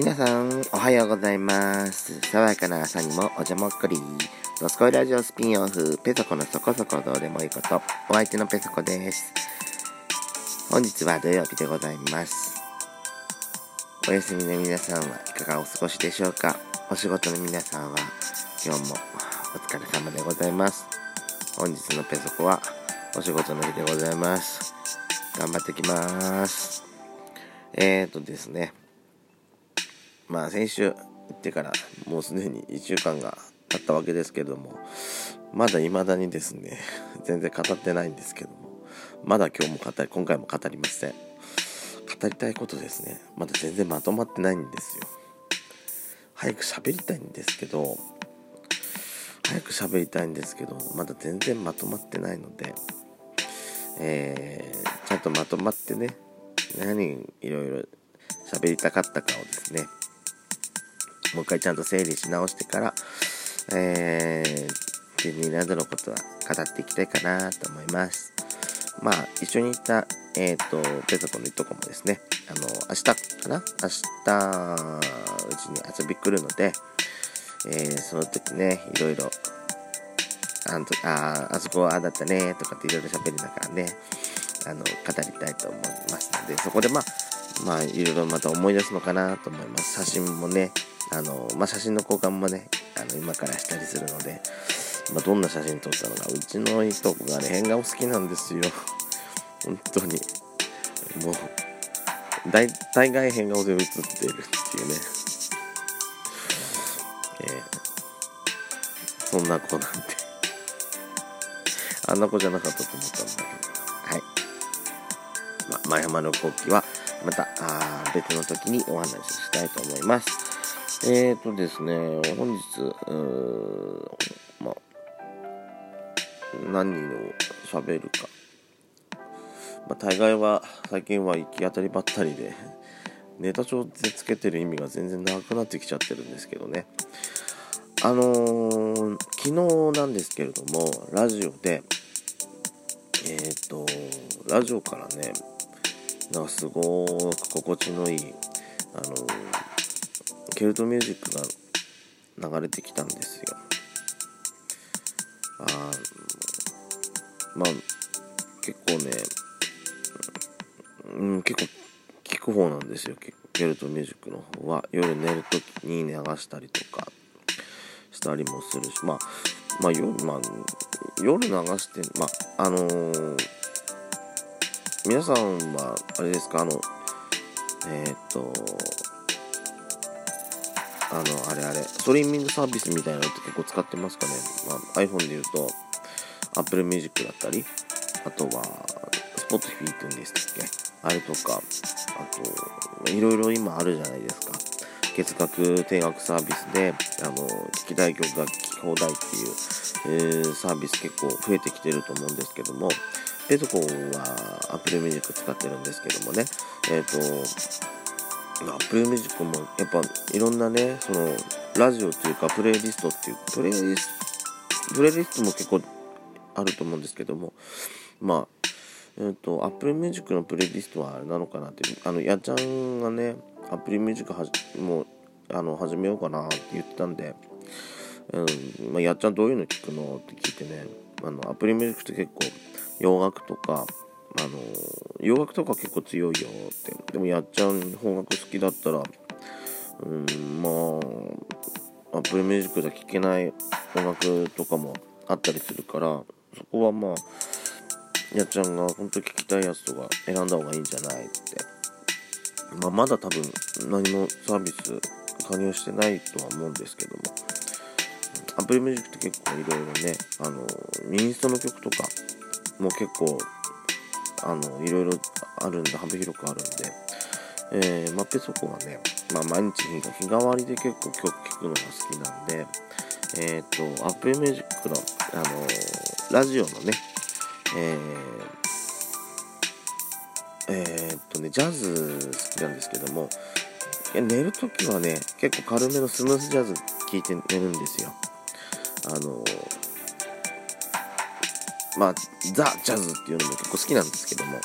皆さん、おはようございます。爽やかな朝にもおじゃもっこり。ドスコイラジオスピンオフ、ペソコのそこそこどうでもいいこと。お相手のペソコです。本日は土曜日でございます。お休みの皆さんはいかがお過ごしでしょうかお仕事の皆さんは今日もお疲れ様でございます。本日のペソコはお仕事の日でございます。頑張ってきます。えーとですね。まあ先週行ってからもうすでに1週間が経ったわけですけどもまだ未だにですね全然語ってないんですけどもまだ今日も語り今回も語りません。語りたいことですね。まだ全然まとまってないんですよ。早く喋りたいんですけど早く喋りたいんですけどまだ全然まとまってないのでえー、ちゃんとまとまってね何いろいろ喋りたかったかをですねもう一回ちゃんと整理し直してから、えー、ディズニーランドのことは語っていきたいかなと思います。まあ、一緒に行った、えっ、ー、と、ペソコのいとこもですね、あの、明日かな？明日、うちに遊び来るので、えー、その時ね、いろいろ、あんとああそこはああだったね、とかっていろいろ喋りながらね、あの、語りたいと思いますので、そこでまあ、まあ、いろいろまた思い出すのかなと思います。写真もね、あの、まあ、写真の交換もね、あの、今からしたりするので、まあ、どんな写真撮ったのか、うちのいとこがね、変顔好きなんですよ。本当に。もう、大大概変顔で写ってるっていうね。えー、そんな子なんで。あんな子じゃなかったと思ったんだけど。はい。ま、前浜の国旗は、また、あ別の時にお話ししたいと思います。えーとですね、本日、まあ、何を喋るか。まあ、大概は、最近は行き当たりばったりで、ネタ帳でつけてる意味が全然なくなってきちゃってるんですけどね。あのー、昨日なんですけれども、ラジオで、えっ、ー、と、ラジオからね、なんかすごく心地のいい、あのケルトミュージックが流れてきたんですよ。あまあ結構ね、うん、結構聞く方なんですよケルトミュージックの方は夜寝る時に流したりとかしたりもするしまあまあ夜,、まあ、夜流してまああのー皆さんは、あれですか、あの、えー、っと、あの、あれあれ、ストリーミングサービスみたいなのって結構使ってますかね？まあ、iPhone で言うと、Apple Music だったり、あとは、Spotify って言うんですっけ？あれとか、あと、いろいろ今あるじゃないですか。月額定額サービスで、あの、聞きたい曲が聴き放題っていう、えー、サービス結構増えてきてると思うんですけども、ペソコは Apple Music 使ってるんですけどもね、えっ、ー、と、Apple Music もやっぱいろんなね、その、ラジオっていうか、プレイリストっていう、プレイリスト、プレイリストも結構あると思うんですけども、まあ、えっ、ー、と、Apple Music のプレイリストはあれなのかなって、あの、やちゃんがね、Apple Music はじ、もう、あの、始めようかなって言ってたんで、うん、まあ、やっちゃんどういうの聞くのって聞いてね、あの、Apple Music って結構、洋楽とか、あの洋楽とか結構強いよってでもやっちゃん邦楽好きだったらうんまあ Apple Music じゃ聴けない音楽とかもあったりするからそこはまあやっちゃんが本当聴きたいやつとか選んだ方がいいんじゃないって。まあまだ多分何もサービス加入してないとは思うんですけども。 Apple Music って結構いろいろねあのインストの曲とかも結構あのいろいろあるんで幅広くあるんで、えー、まあ、ペソコはね、まあ、毎日日替わりで結構曲聴くのが好きなんでえっ、ー、と Apple Music の、あのー、ラジオのねえー、え、っとねジャズ好きなんですけども寝るときはね結構軽めのスムースジャズ聴いて寝るんですよ。あのまあ、ザ・ジャズっていうのも結構好きなんですけども、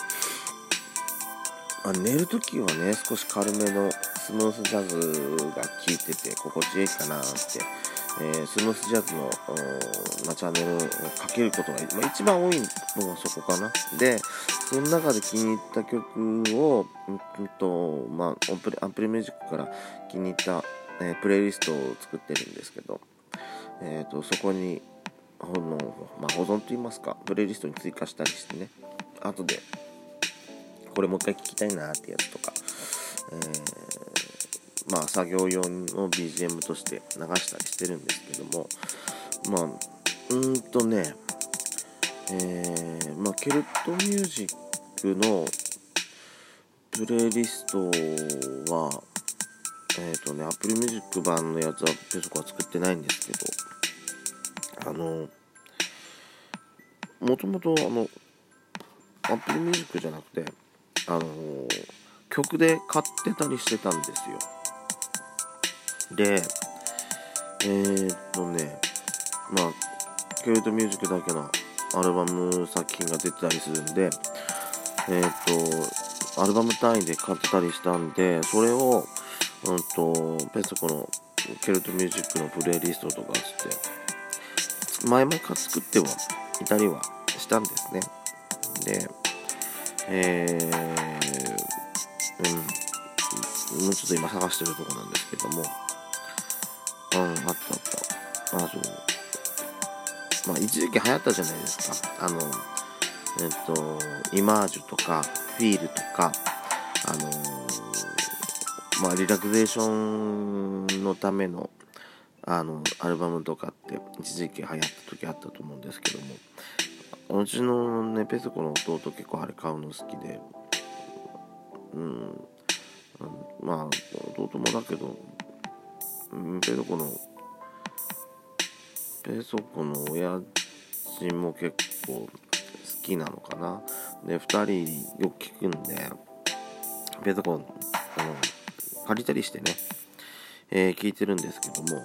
あ寝るときはね少し軽めのスムースジャズが効いてて心地いいかなって、えー、スムースジャズの、まあ、チャンネルをかけることが、まあ、一番多いのがそこかな。でその中で気に入った曲を、うんとまあ、アンプレアンプレミュージックから気に入った、えー、プレイリストを作ってるんですけど、えーと、そこにほの、まあ、保存といいますかプレイリストに追加したりしてね。後でこれもう一回聞きたいなってやつとか、えー、まあ作業用の BGM として流したりしてるんですけどもまあうんとねえー、まあケルトミュージックのプレイリストはえっ、ー、とね Apple Music 版のやつはペソコは作ってないんですけどあのもともとあの Apple Music じゃなくてあの、曲で買ってたりしてたんですよ。でえー、っとねまあケルトミュージックだけのアルバム作品が出てたりするんでえー、っとアルバム単位で買ってたりしたんでそれをうんとペソコのケルトミュージックのプレイリストとかして前々から作ってはいたりはしたんですねでえー、うん、もうちょっと今探してるとこなんですけども、うん、あったあった。あ、そう。まあ、一時期流行ったじゃないですか。あの、えっと、イマージュとか、フィールとか、あのまあ、リラクゼーションのための、あの、アルバムとかって一時期流行った時あったと思うんですけども、うちのねペソコの弟結構あれ買うの好きでうんまあ弟もだけど、うん、ペソコのペソコの親父も結構好きなのかな。で2人よく聞くんでペソコあの借りたりしてね、えー、聞いてるんですけども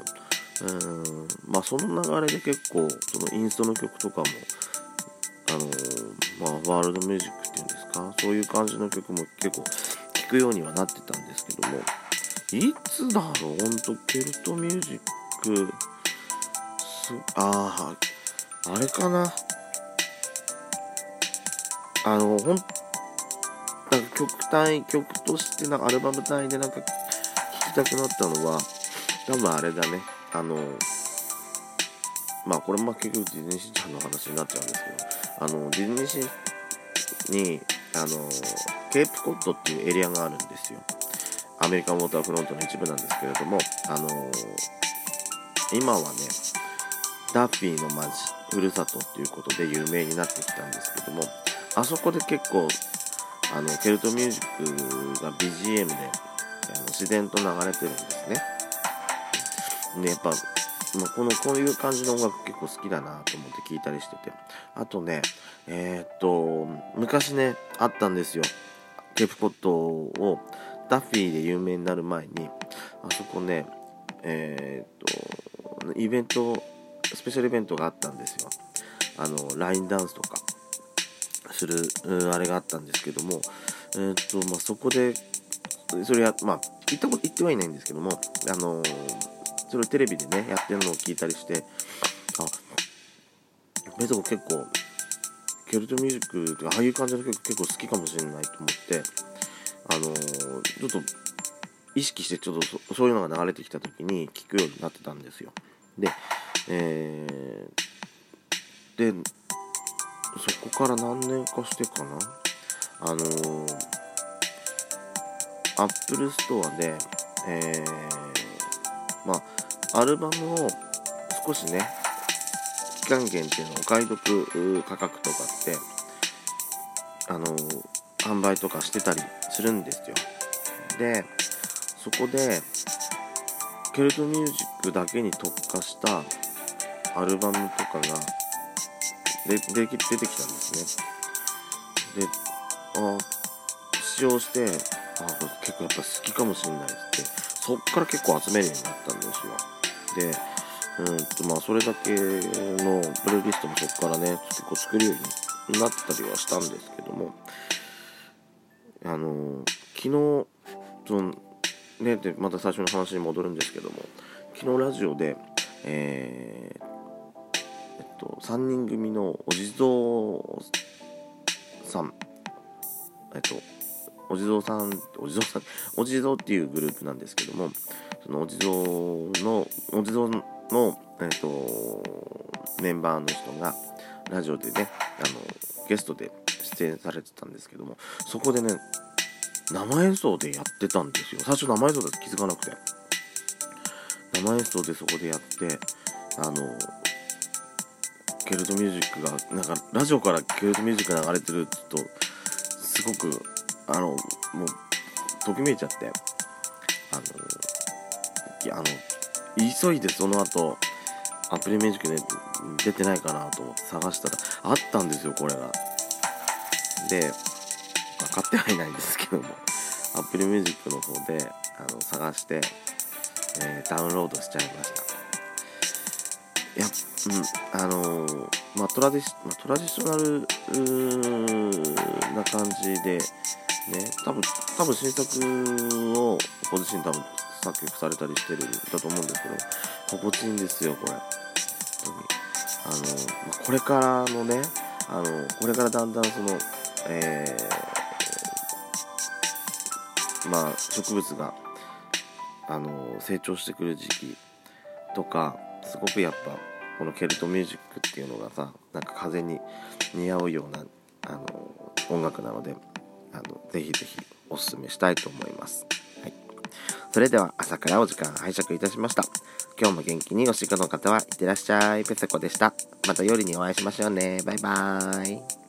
うん。まあその流れで結構そのインストの曲とかもあのまあ、ワールドミュージックっていうんですか？そういう感じの曲も結構聴くようにはなってたんですけども。いつだろう？ほんとケルトミュージックあああれかな？あのほんなんか曲単位曲としてなんかアルバム単位でなんか聴きたくなったのは多分あれだね。あのまあこれも結局ディズニーシーちゃんの話になっちゃうんですけどあのディズニーシーにあのケープコッドっていうエリアがあるんですよ。アメリカンウォーターフロントの一部なんですけれどもあの今はねダッフィーの街ふるさとっていうことで有名になってきたんですけどもあそこで結構あのケルトミュージックが BGM であの自然と流れてるんですね。でやっぱもうこのこういう感じの音楽結構好きだなと思って聞いたりしてて。あとねえー、っと昔ねあったんですよ。ケープコットをダッフィーで有名になる前にあそこねえー、っとイベントスペシャルイベントがあったんですよ。あのラインダンスとかするあれがあったんですけどもえー、っとまあそこでそれはまあ行ったこと行ってはいないんですけどもあのーそれをテレビでねやってるのを聞いたりしてあベトコ結構ケルトミュージックとかああいう感じの曲結構好きかもしれないと思ってあのー、ちょっと意識してちょっとそういうのが流れてきた時に聞くようになってたんですよ。でえー、でそこから何年かしてかな？あのー、 Apple Store でえー、まあアルバムを少しね期間限定のお買い得価格とかってあの販売とかしてたりするんですよ。でそこでケルトミュージックだけに特化したアルバムとかがで出てきたんですね。であ使用してあこれ結構やっぱ好きかもしれないってそっから結構集めるようになったんですよ。で、うんとまあ、それだけのプレイリストもそこからね、結構作るようになったりはしたんですけども、あの、昨日そのねでまた最初の話に戻るんですけども昨日ラジオでえー、えっと3人組のお地蔵さんえっとお地蔵さんお地蔵さんお地蔵っていうグループなんですけどもそのお地蔵のお地蔵のえっとメンバーの人がラジオでねあのゲストで出演されてたんですけどもそこでね生演奏でやってたんですよ。最初生演奏だって気づかなくて。生演奏でそこでやってあのケルトミュージックがなんかラジオからケルトミュージック流れてるって言うとすごくあのもうときめいちゃって。あのあの急いでその後アプリミュージックで出てないかなと思って探したらあったんですよこれが。で、まあ、買ってはいないんですけどもアプリミュージックの方であの探して、えー、ダウンロードしちゃいました。いやうんあのー、まあトラディシ、まあ、トラディショナルな感じでね多分多分新作をご自身多分作曲されたりしてるだと思うんですけど心地いいんですよこれ本当にあの、まあ、これからのねあのこれからだんだんそのえー、まあ植物があの成長してくる時期とかすごくやっぱこのケルトミュージックっていうのがさなんか風に似合うようなあの音楽なのであのぜひぜひおすすめしたいと思います。それでは朝からお時間拝借いたしました。今日も元気にお仕事の方はいってらっしゃい。ペセコでした。また夜にお会いしましょうね。バイバーイ。